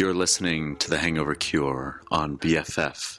You're listening to The Hangover Cure on BFF.fm.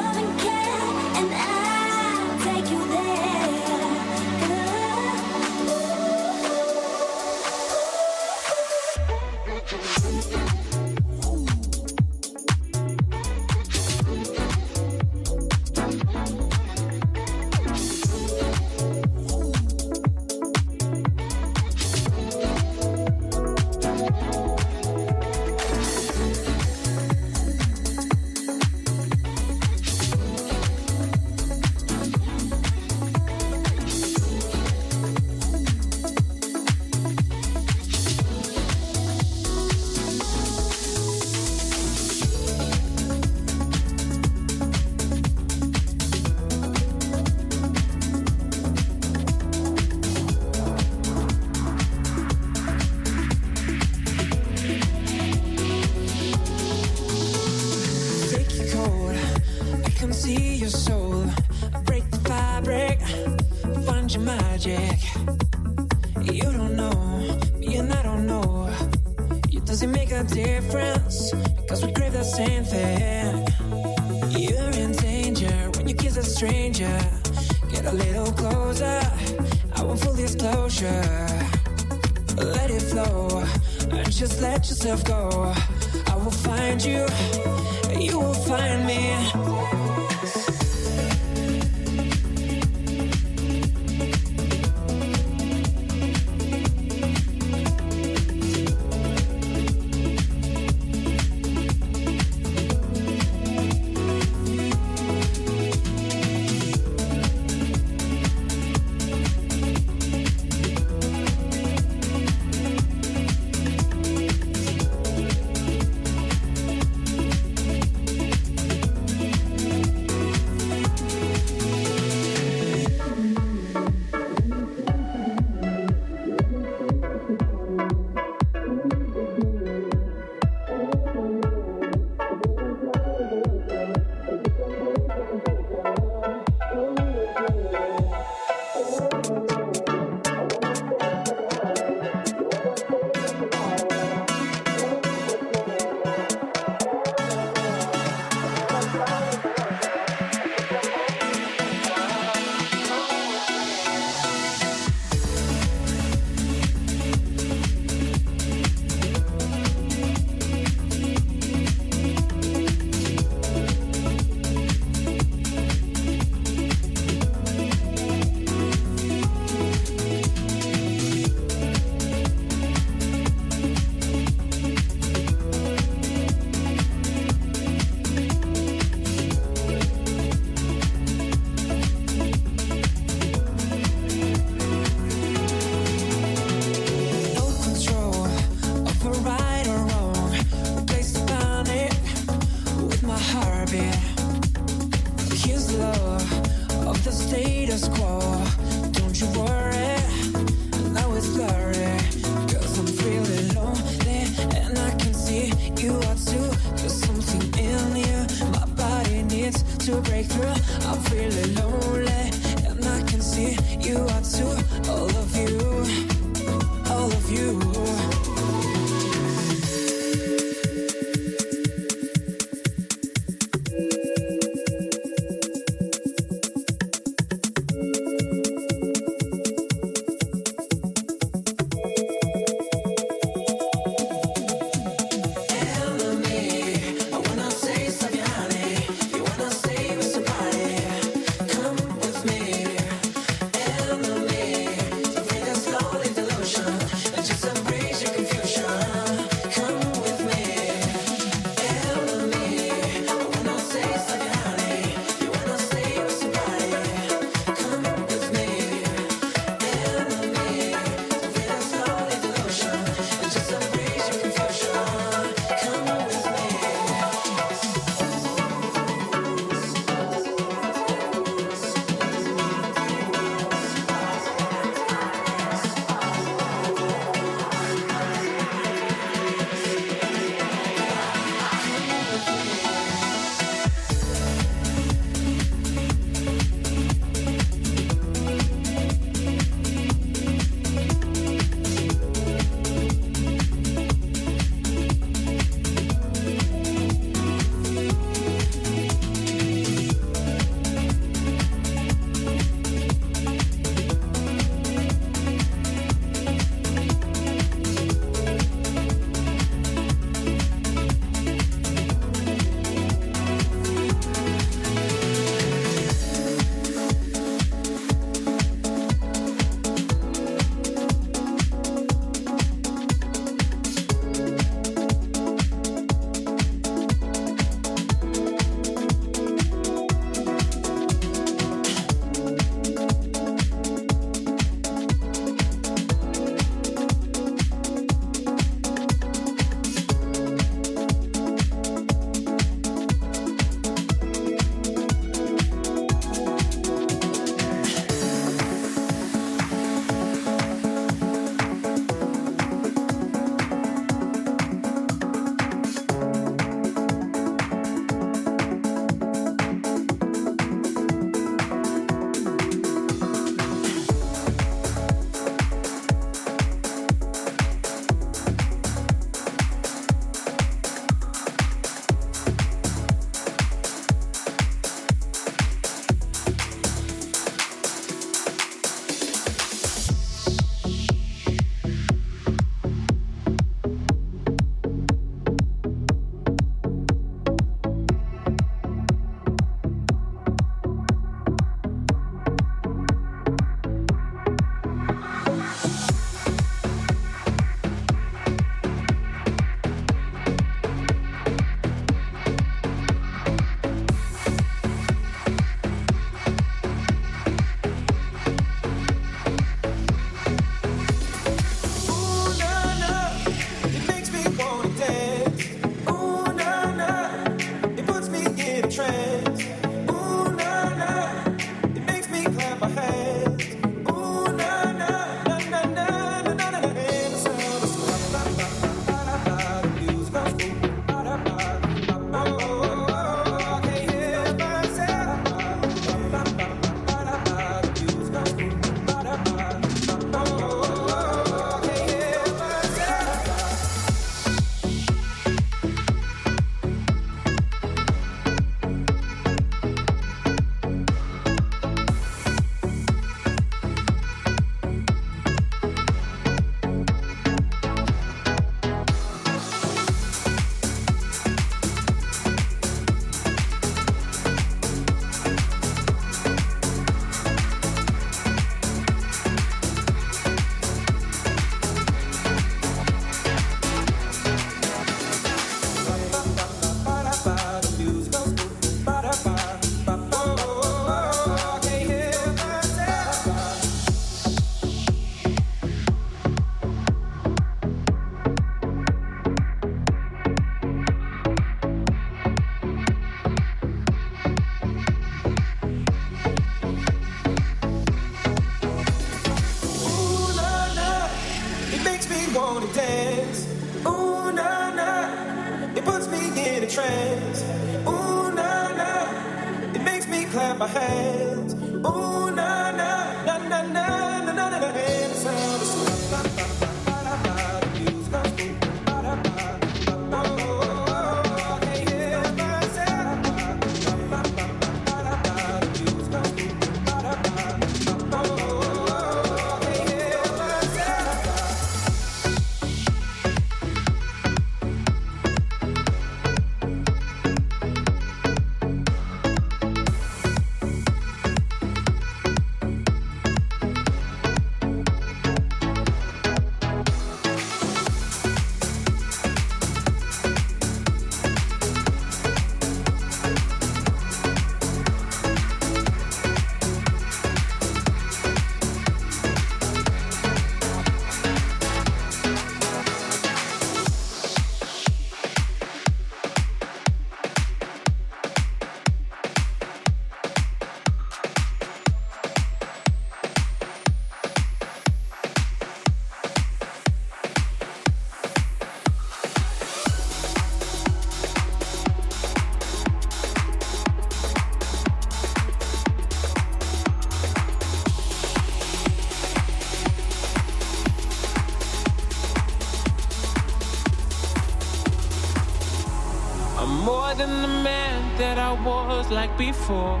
before.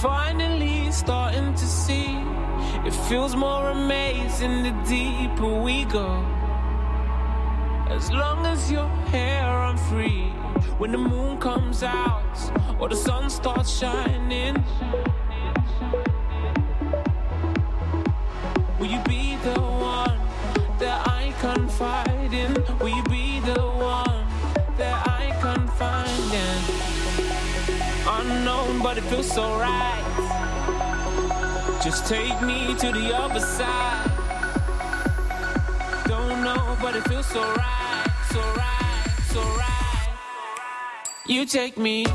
Finally starting to see it feels more amazing the deeper we go. As long as you're here, I'm free. When the moon comes out or the sun starts shining, will you be the one that I confide in? Will you be? unknown, but it feels so right. Just take me to the other side. Don't know, but it feels so right, so right, so right. You take me.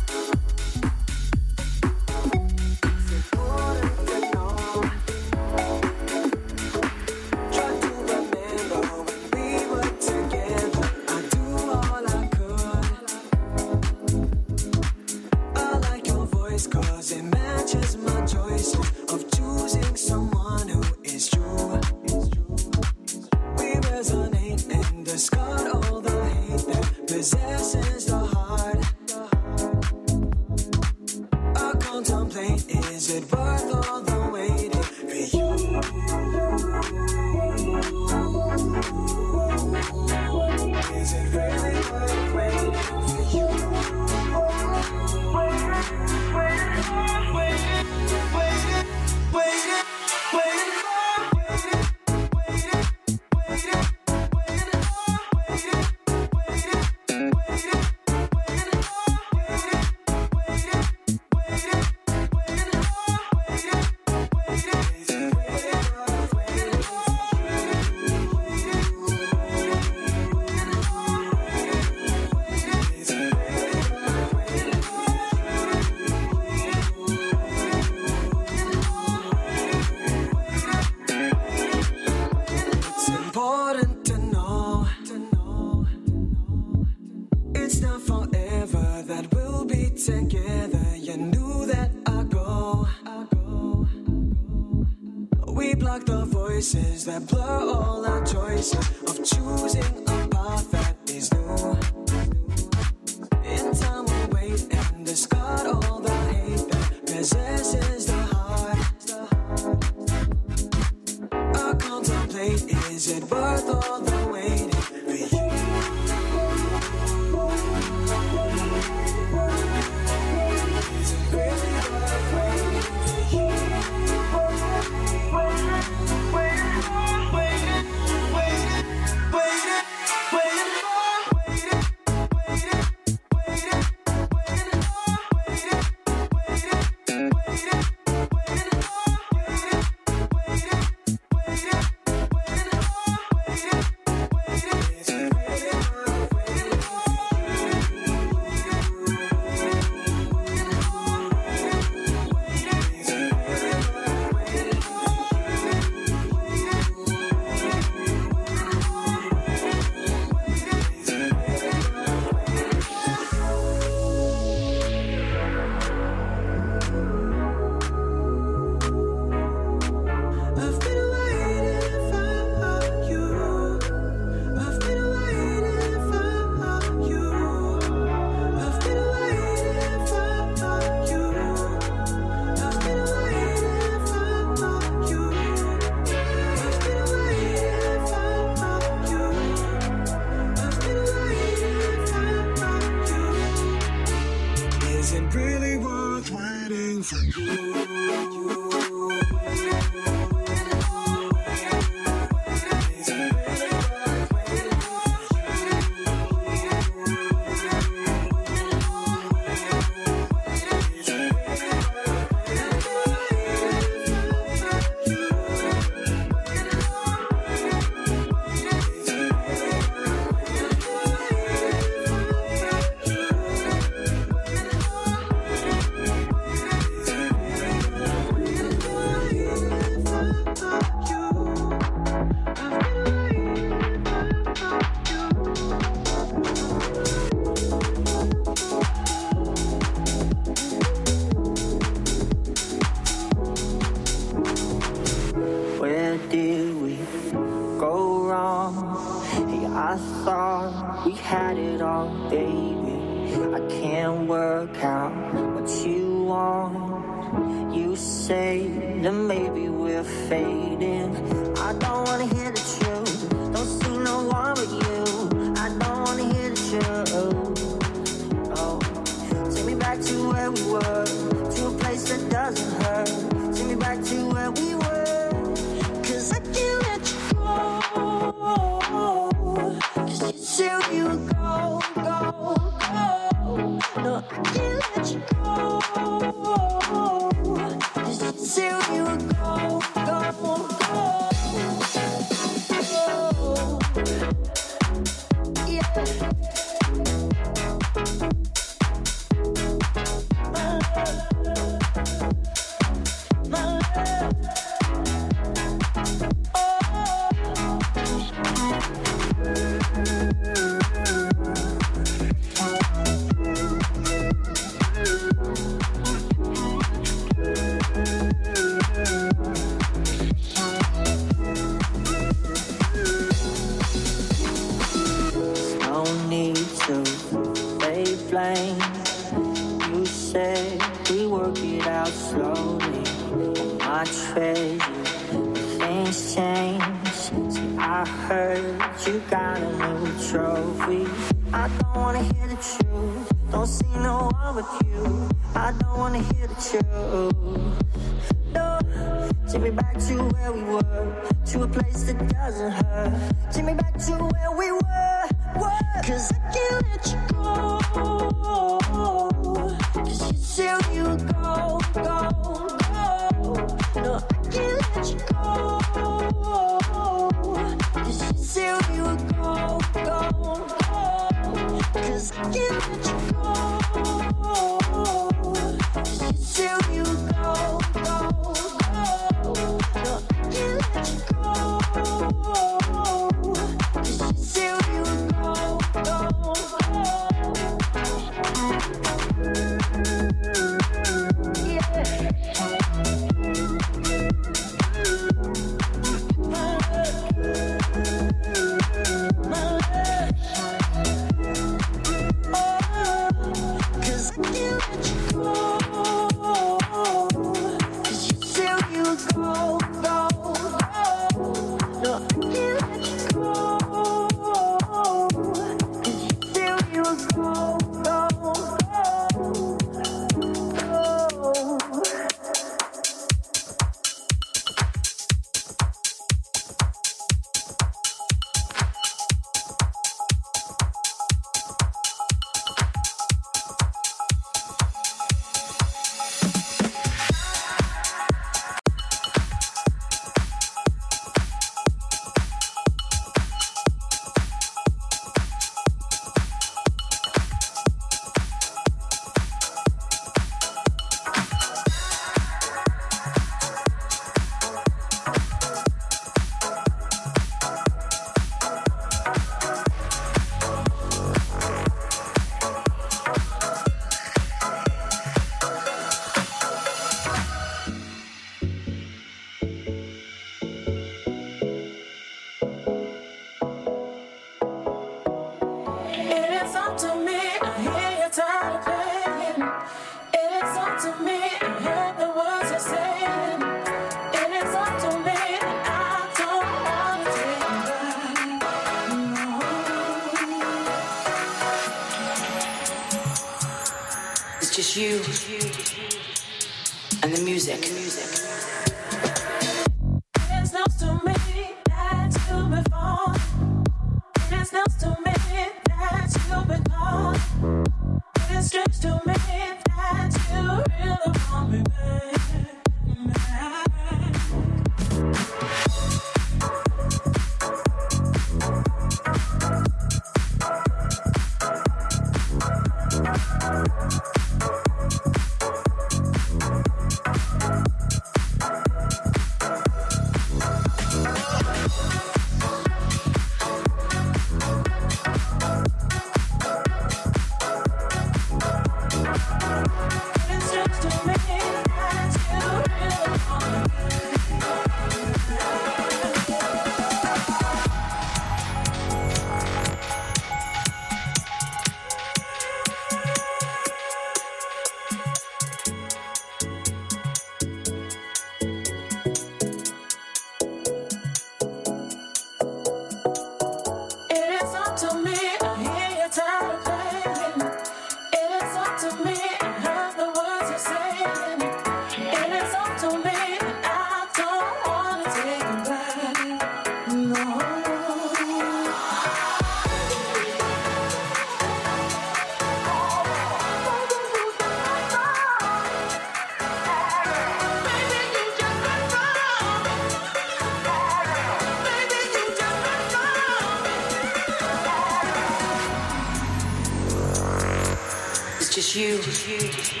You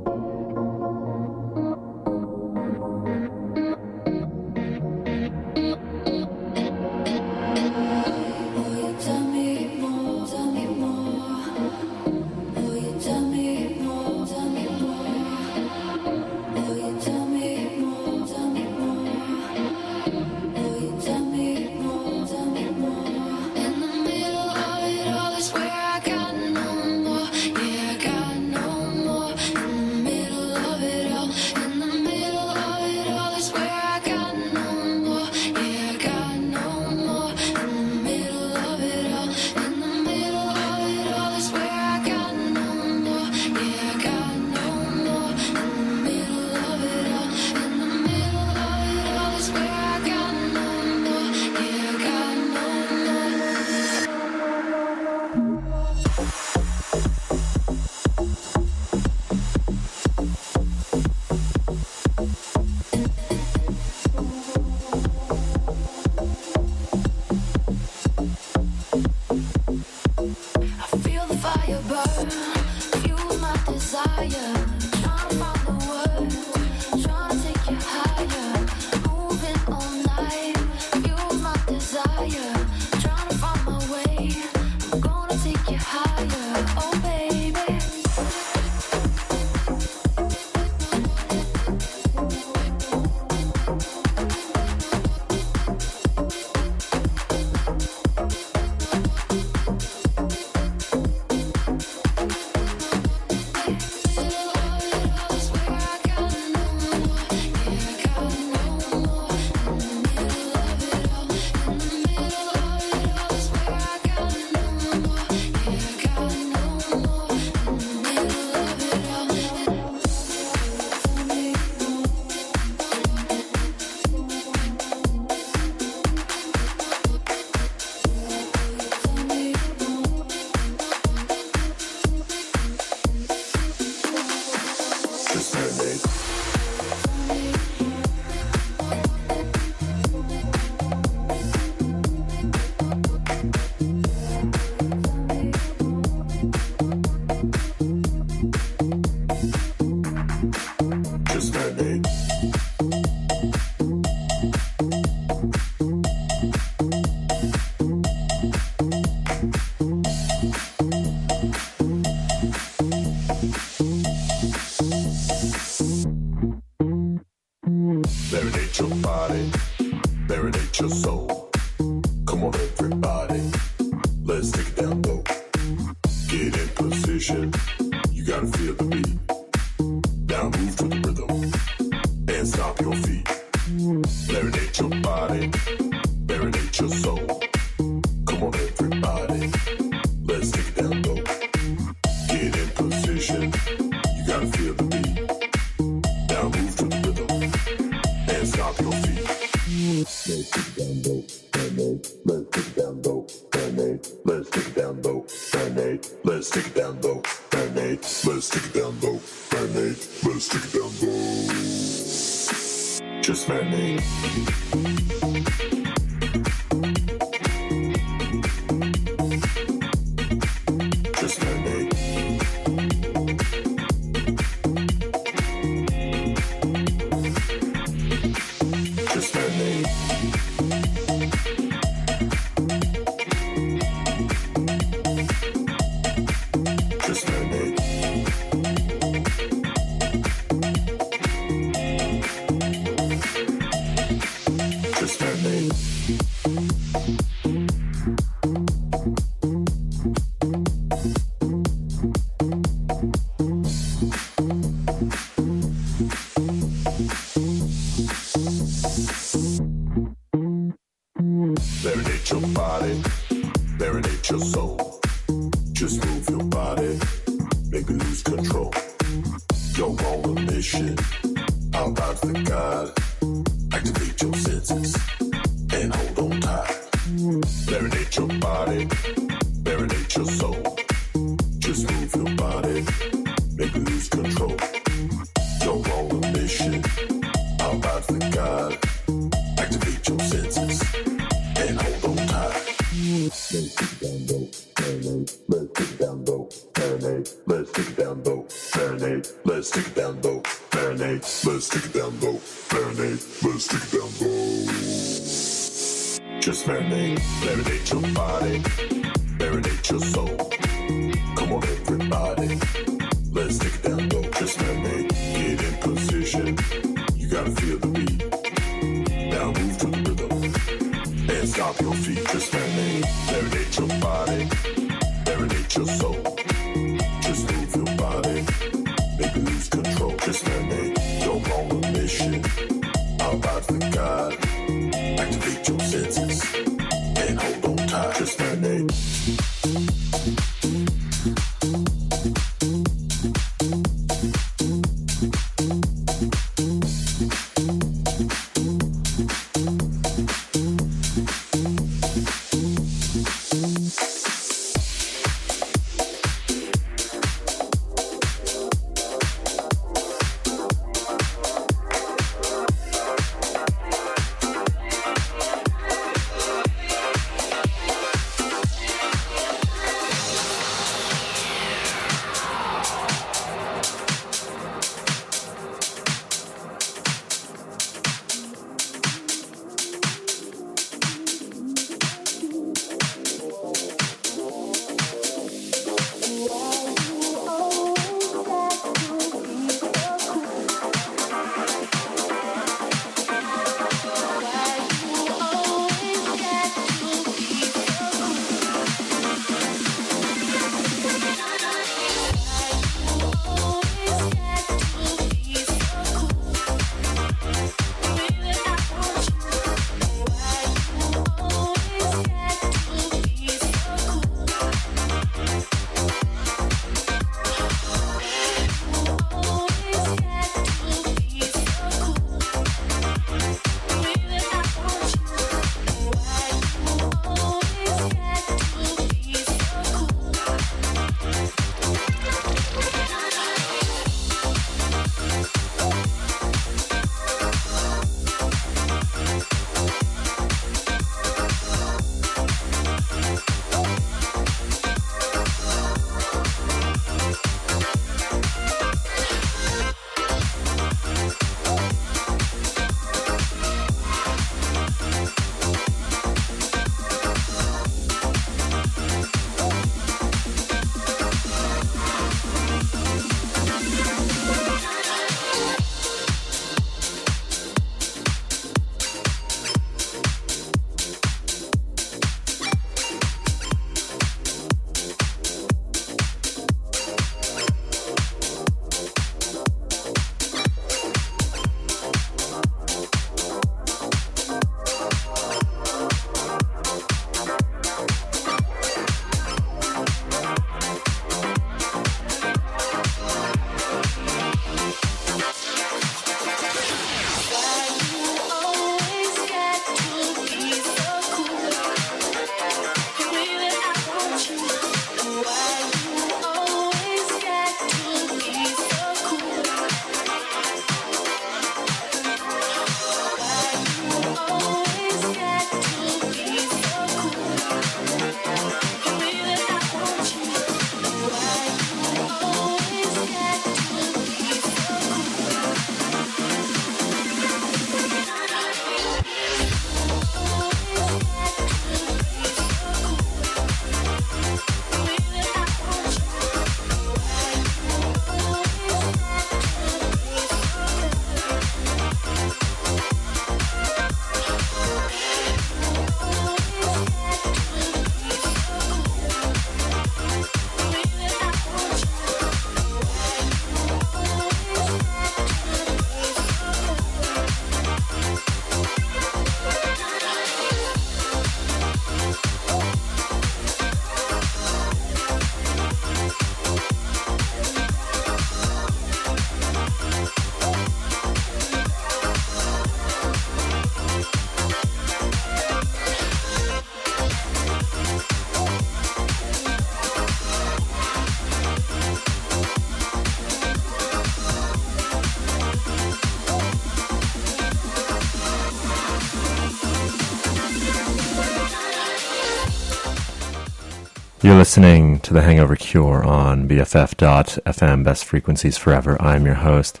You're listening to The Hangover Cure on BFF.FM, Best Frequencies Forever. I'm your host,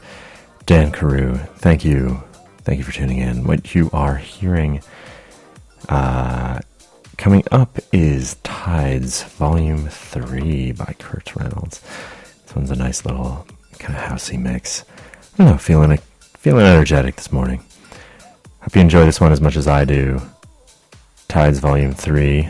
Dan Carew. Thank you. Thank you for tuning in. What you are hearing uh, coming up is Tides Volume 3 by Kurt Reynolds. This one's a nice little kind of housey mix. I don't know, feeling, feeling energetic this morning. Hope you enjoy this one as much as I do. Tides Volume 3.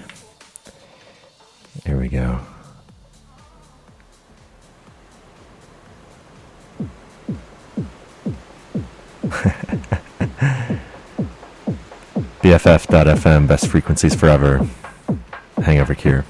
BFF.FM, best frequencies forever. Hangover Cure.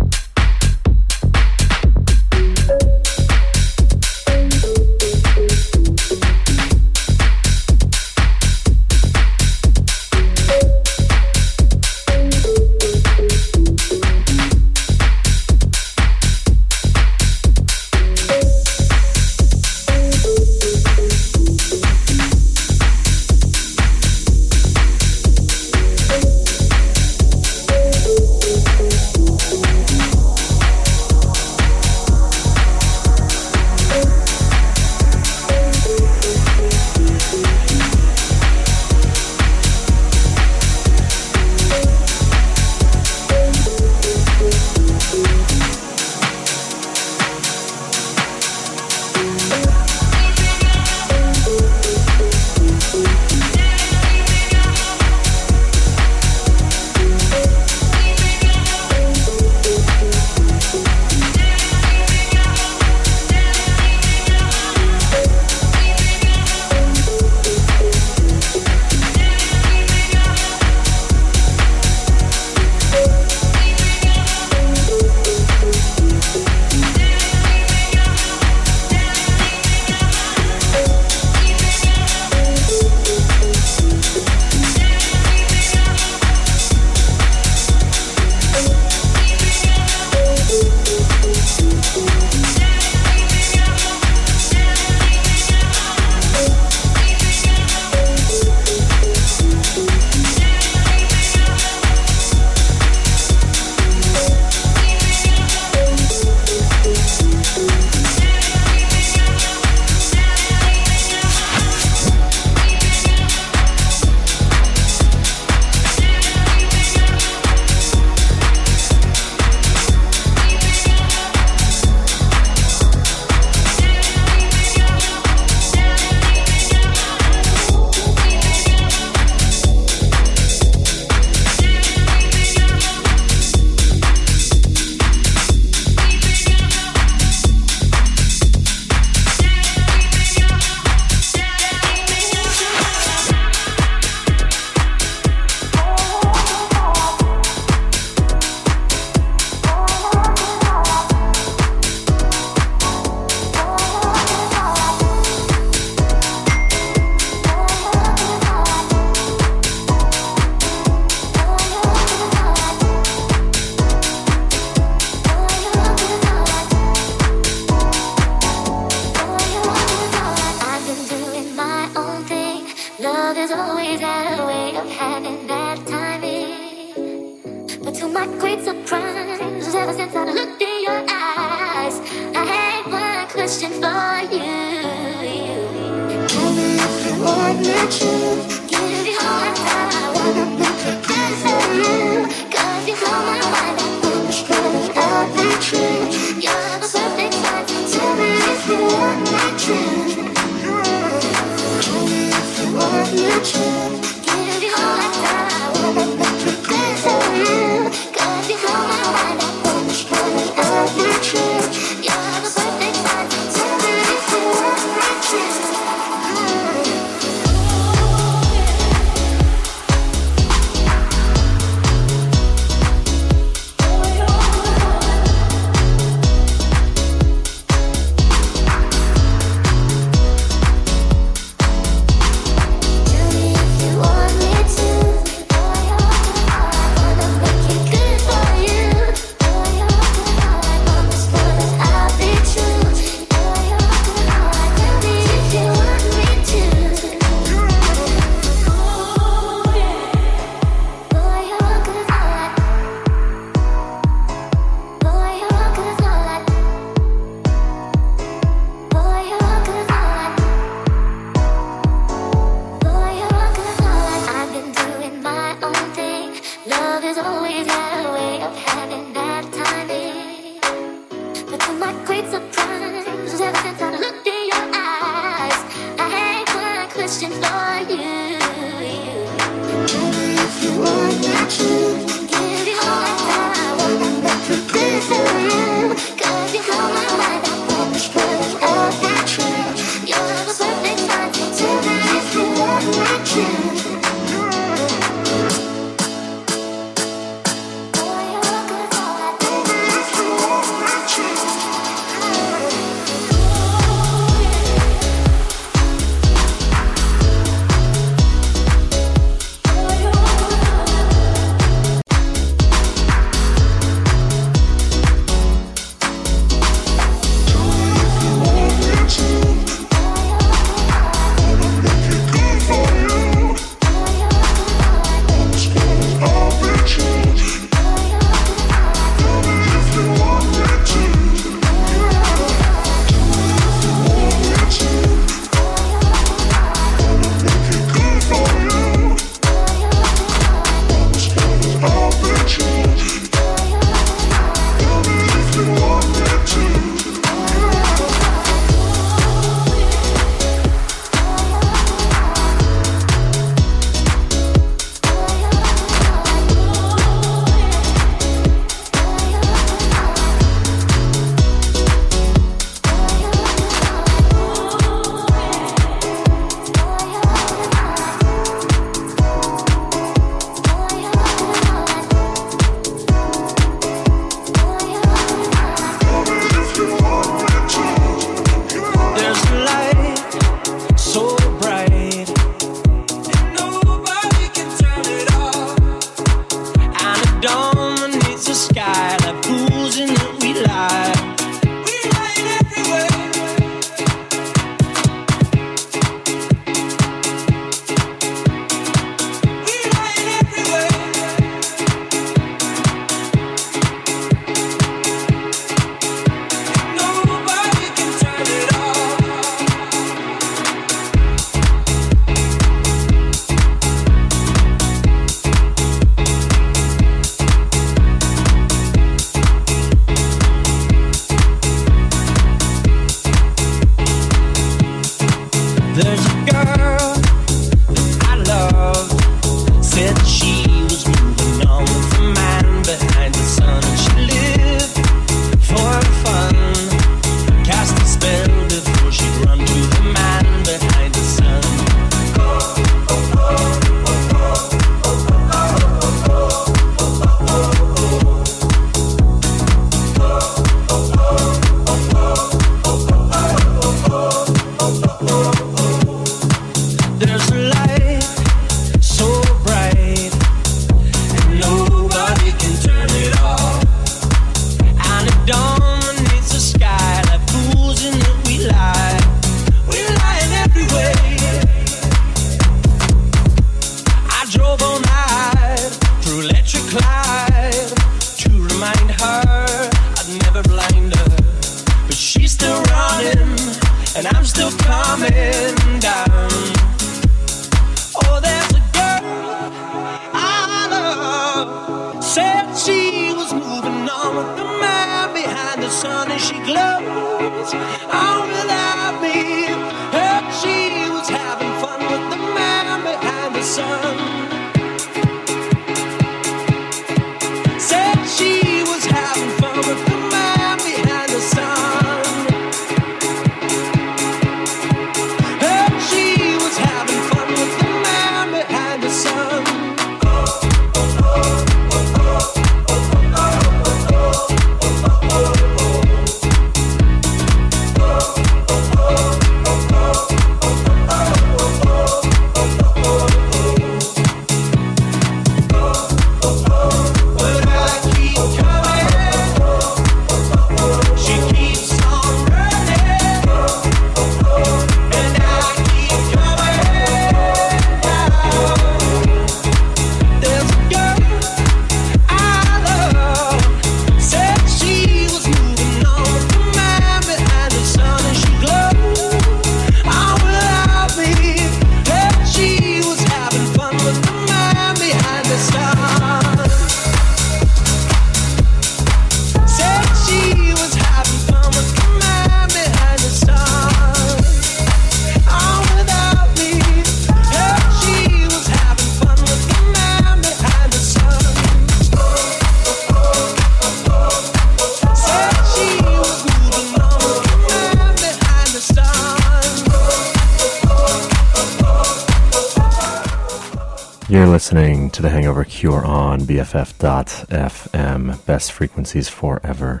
to The Hangover Cure on BFF.FM. Best frequencies forever.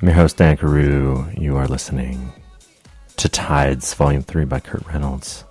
I'm your host, Dan Carew. You are listening to Tides, Volume 3 by Kurt Reynolds.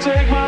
Take my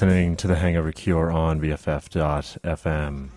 listening to The Hangover Cure on BFF.fm.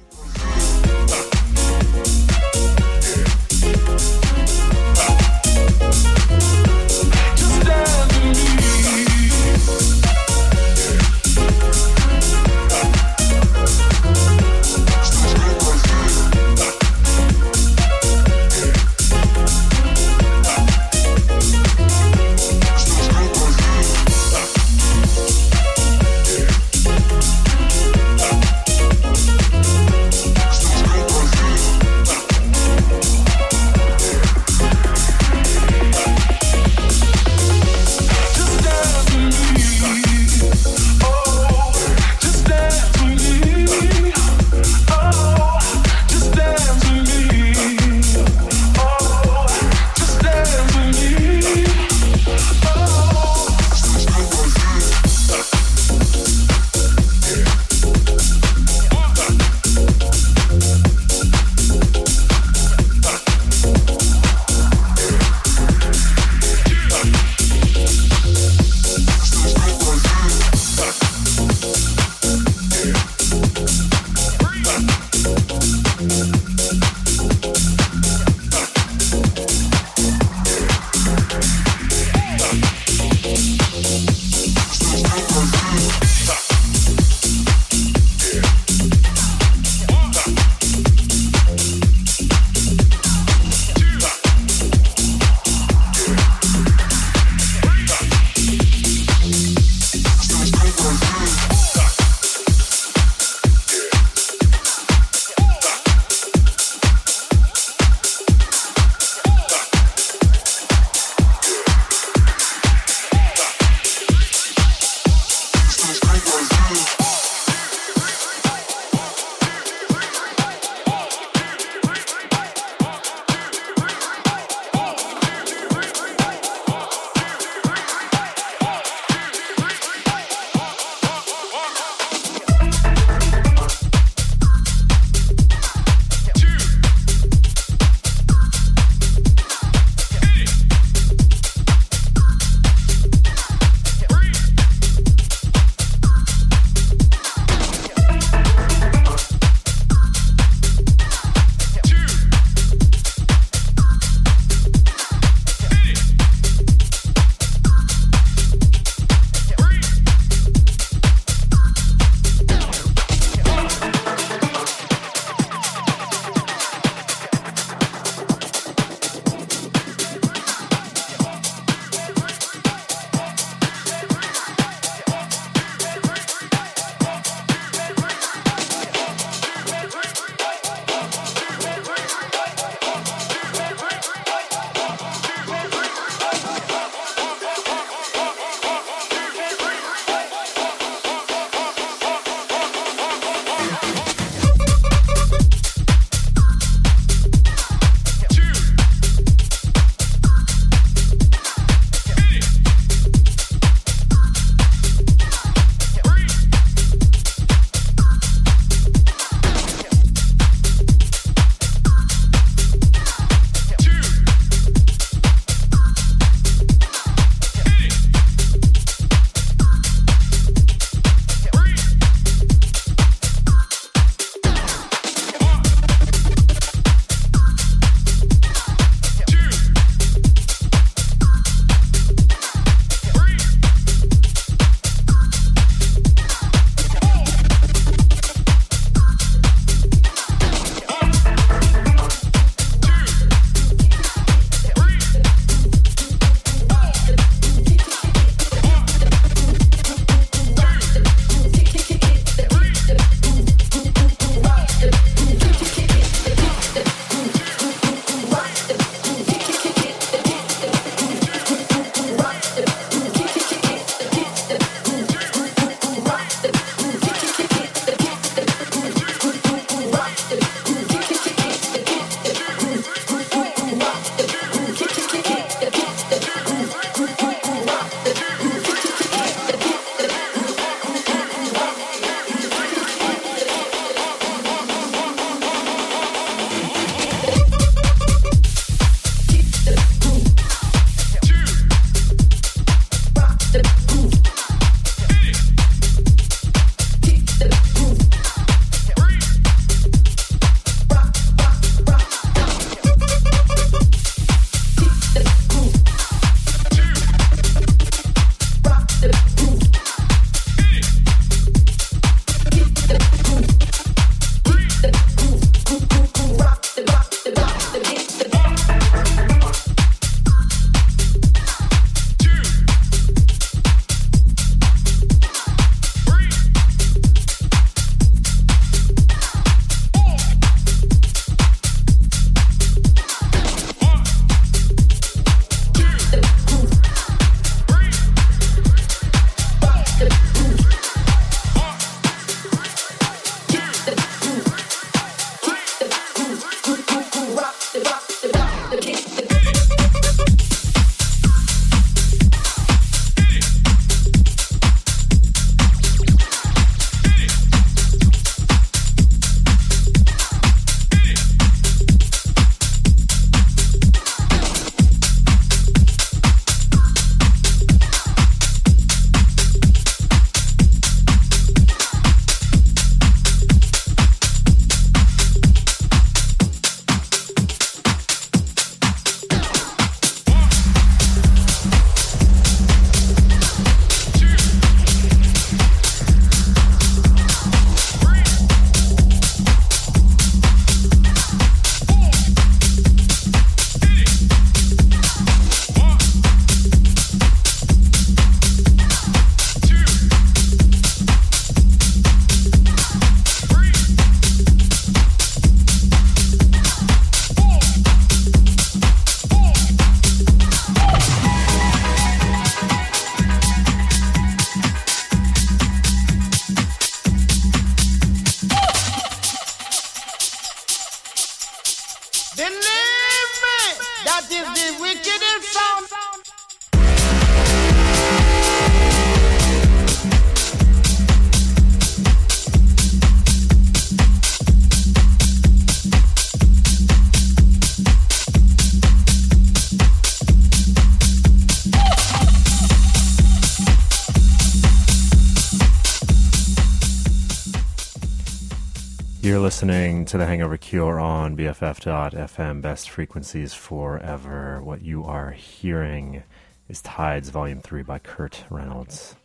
to The Hangover Cure on BFF.FM, best frequencies forever. What you are hearing is Tides Volume 3 by Kurt Reynolds.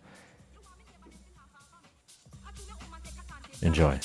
Enjoy.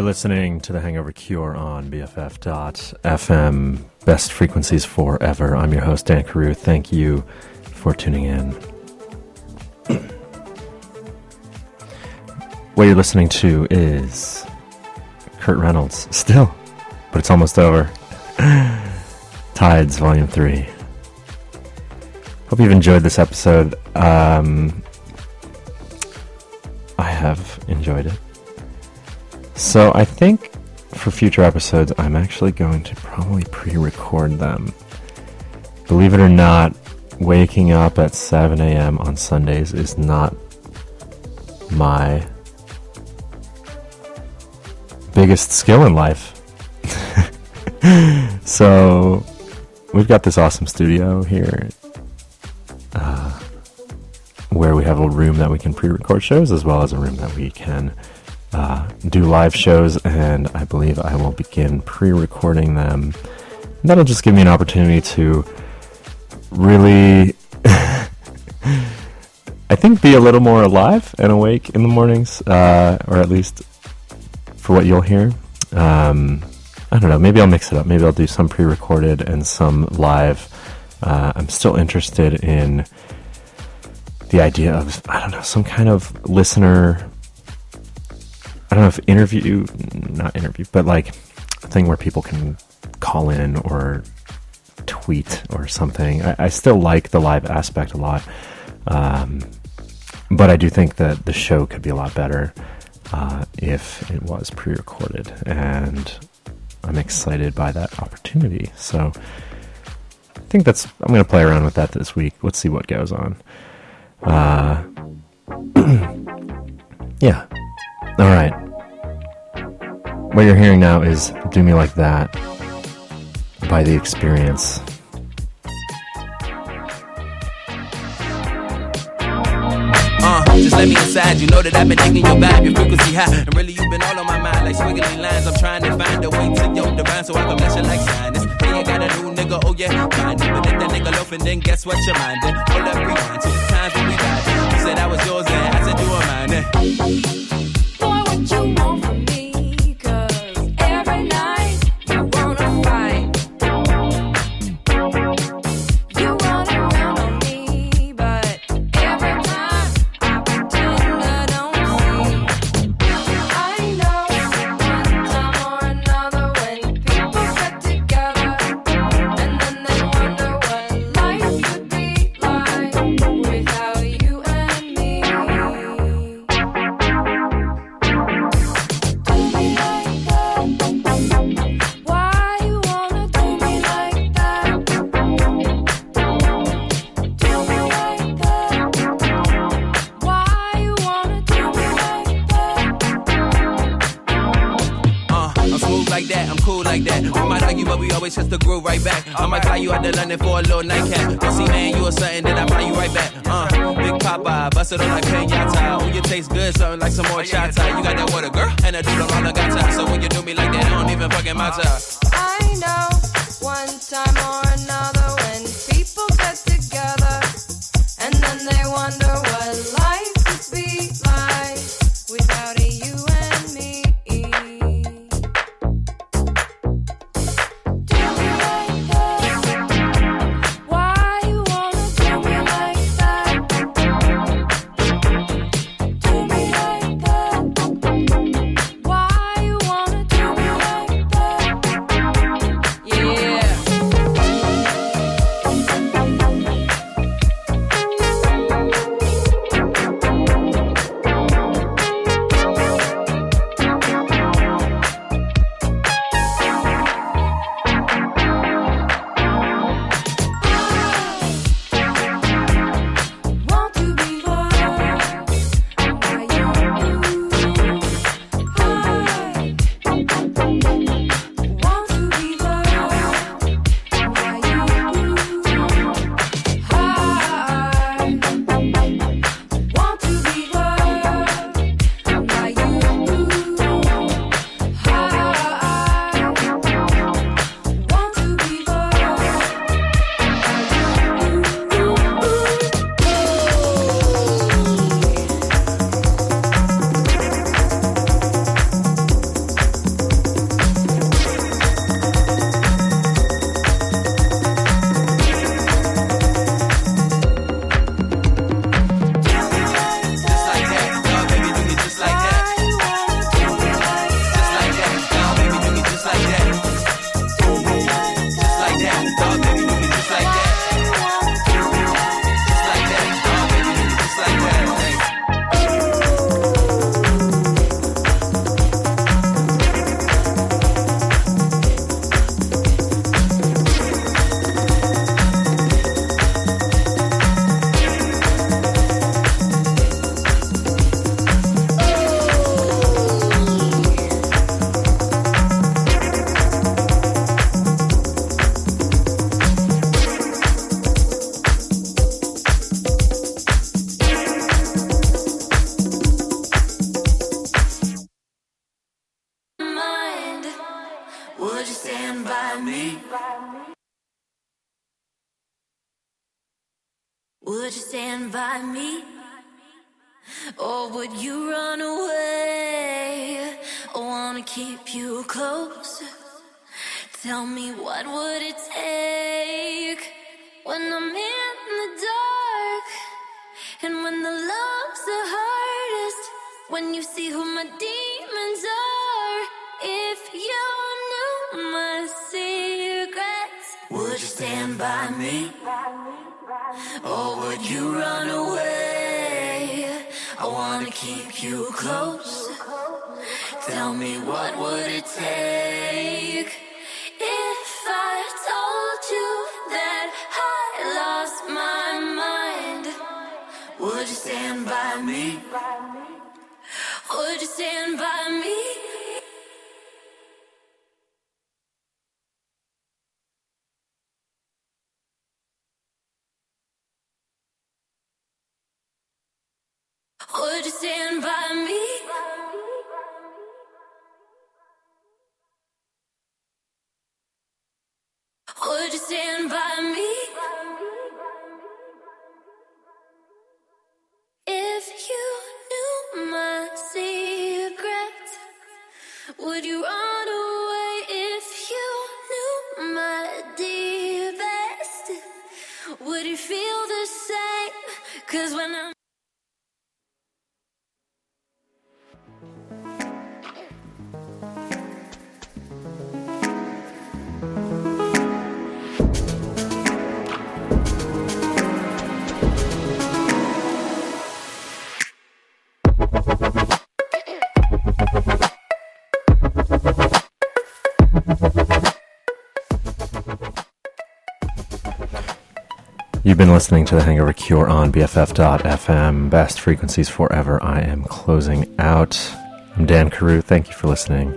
You're listening to The Hangover Cure on BFF.FM. Best frequencies forever. I'm your host, Dan Carew. Thank you for tuning in. what you're listening to is Kurt Reynolds, still, but it's almost over. Tides, Volume 3. Hope you've enjoyed this episode. Um, I have enjoyed it. So I think for future episodes, I'm actually going to probably pre record them. Believe it or not, waking up at 7 a.m. on Sundays is not my biggest skill in life. so we've got this awesome studio here uh, where we have a room that we can pre record shows as well as a room that we can do live shows, and I believe I will begin pre recording them. And that'll just give me an opportunity to really, I think, be a little more alive and awake in the mornings, uh, or at least for what you'll hear. Um, I don't know, maybe I'll mix it up. Maybe I'll do some pre recorded and some live. Uh, I'm still interested in the idea of, I don't know, some kind of listener I don't know if interview, not interview, but like a thing where people can call in or tweet or something. I, I still like the live aspect a lot. Um, but I do think that the show could be a lot better uh, if it was pre recorded. And I'm excited by that opportunity. So I think that's, I'm going to play around with that this week. Let's see what goes on. Uh, yeah. All right. What you're hearing now is Do Me Like That by The Experience. Uh, just let me inside. You know that I've been digging your vibe, your frequency high. And really, you've been all on my mind like squiggly lines. I'm trying to find a way to your divine so I can bless you like sinus. Hey, I got a new nigga, oh yeah, mind it. But if that nigga loafing, then guess what you're minding? Hold up, rewind. Two times when we died. You said I was yours, and I said you were mine. Boy, what you want you out to London for a little nightcap. See, man, you or something, that I fly you right back. Uh, Big Papa, bust it on like pinata. Oh, you taste good, something like some more chata. You got that water, girl, and a dude on the gata. So when you do me like that, it don't even fucking matter. I know one time or another been listening to The Hangover Cure on BFF.fm. Best frequencies forever. I am closing out. I'm Dan Carew. Thank you for listening.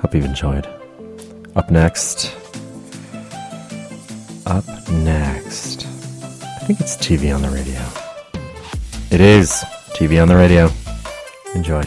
Hope you've enjoyed. Up next. Up next. I think it's TV on the radio. It is TV on the radio. Enjoy.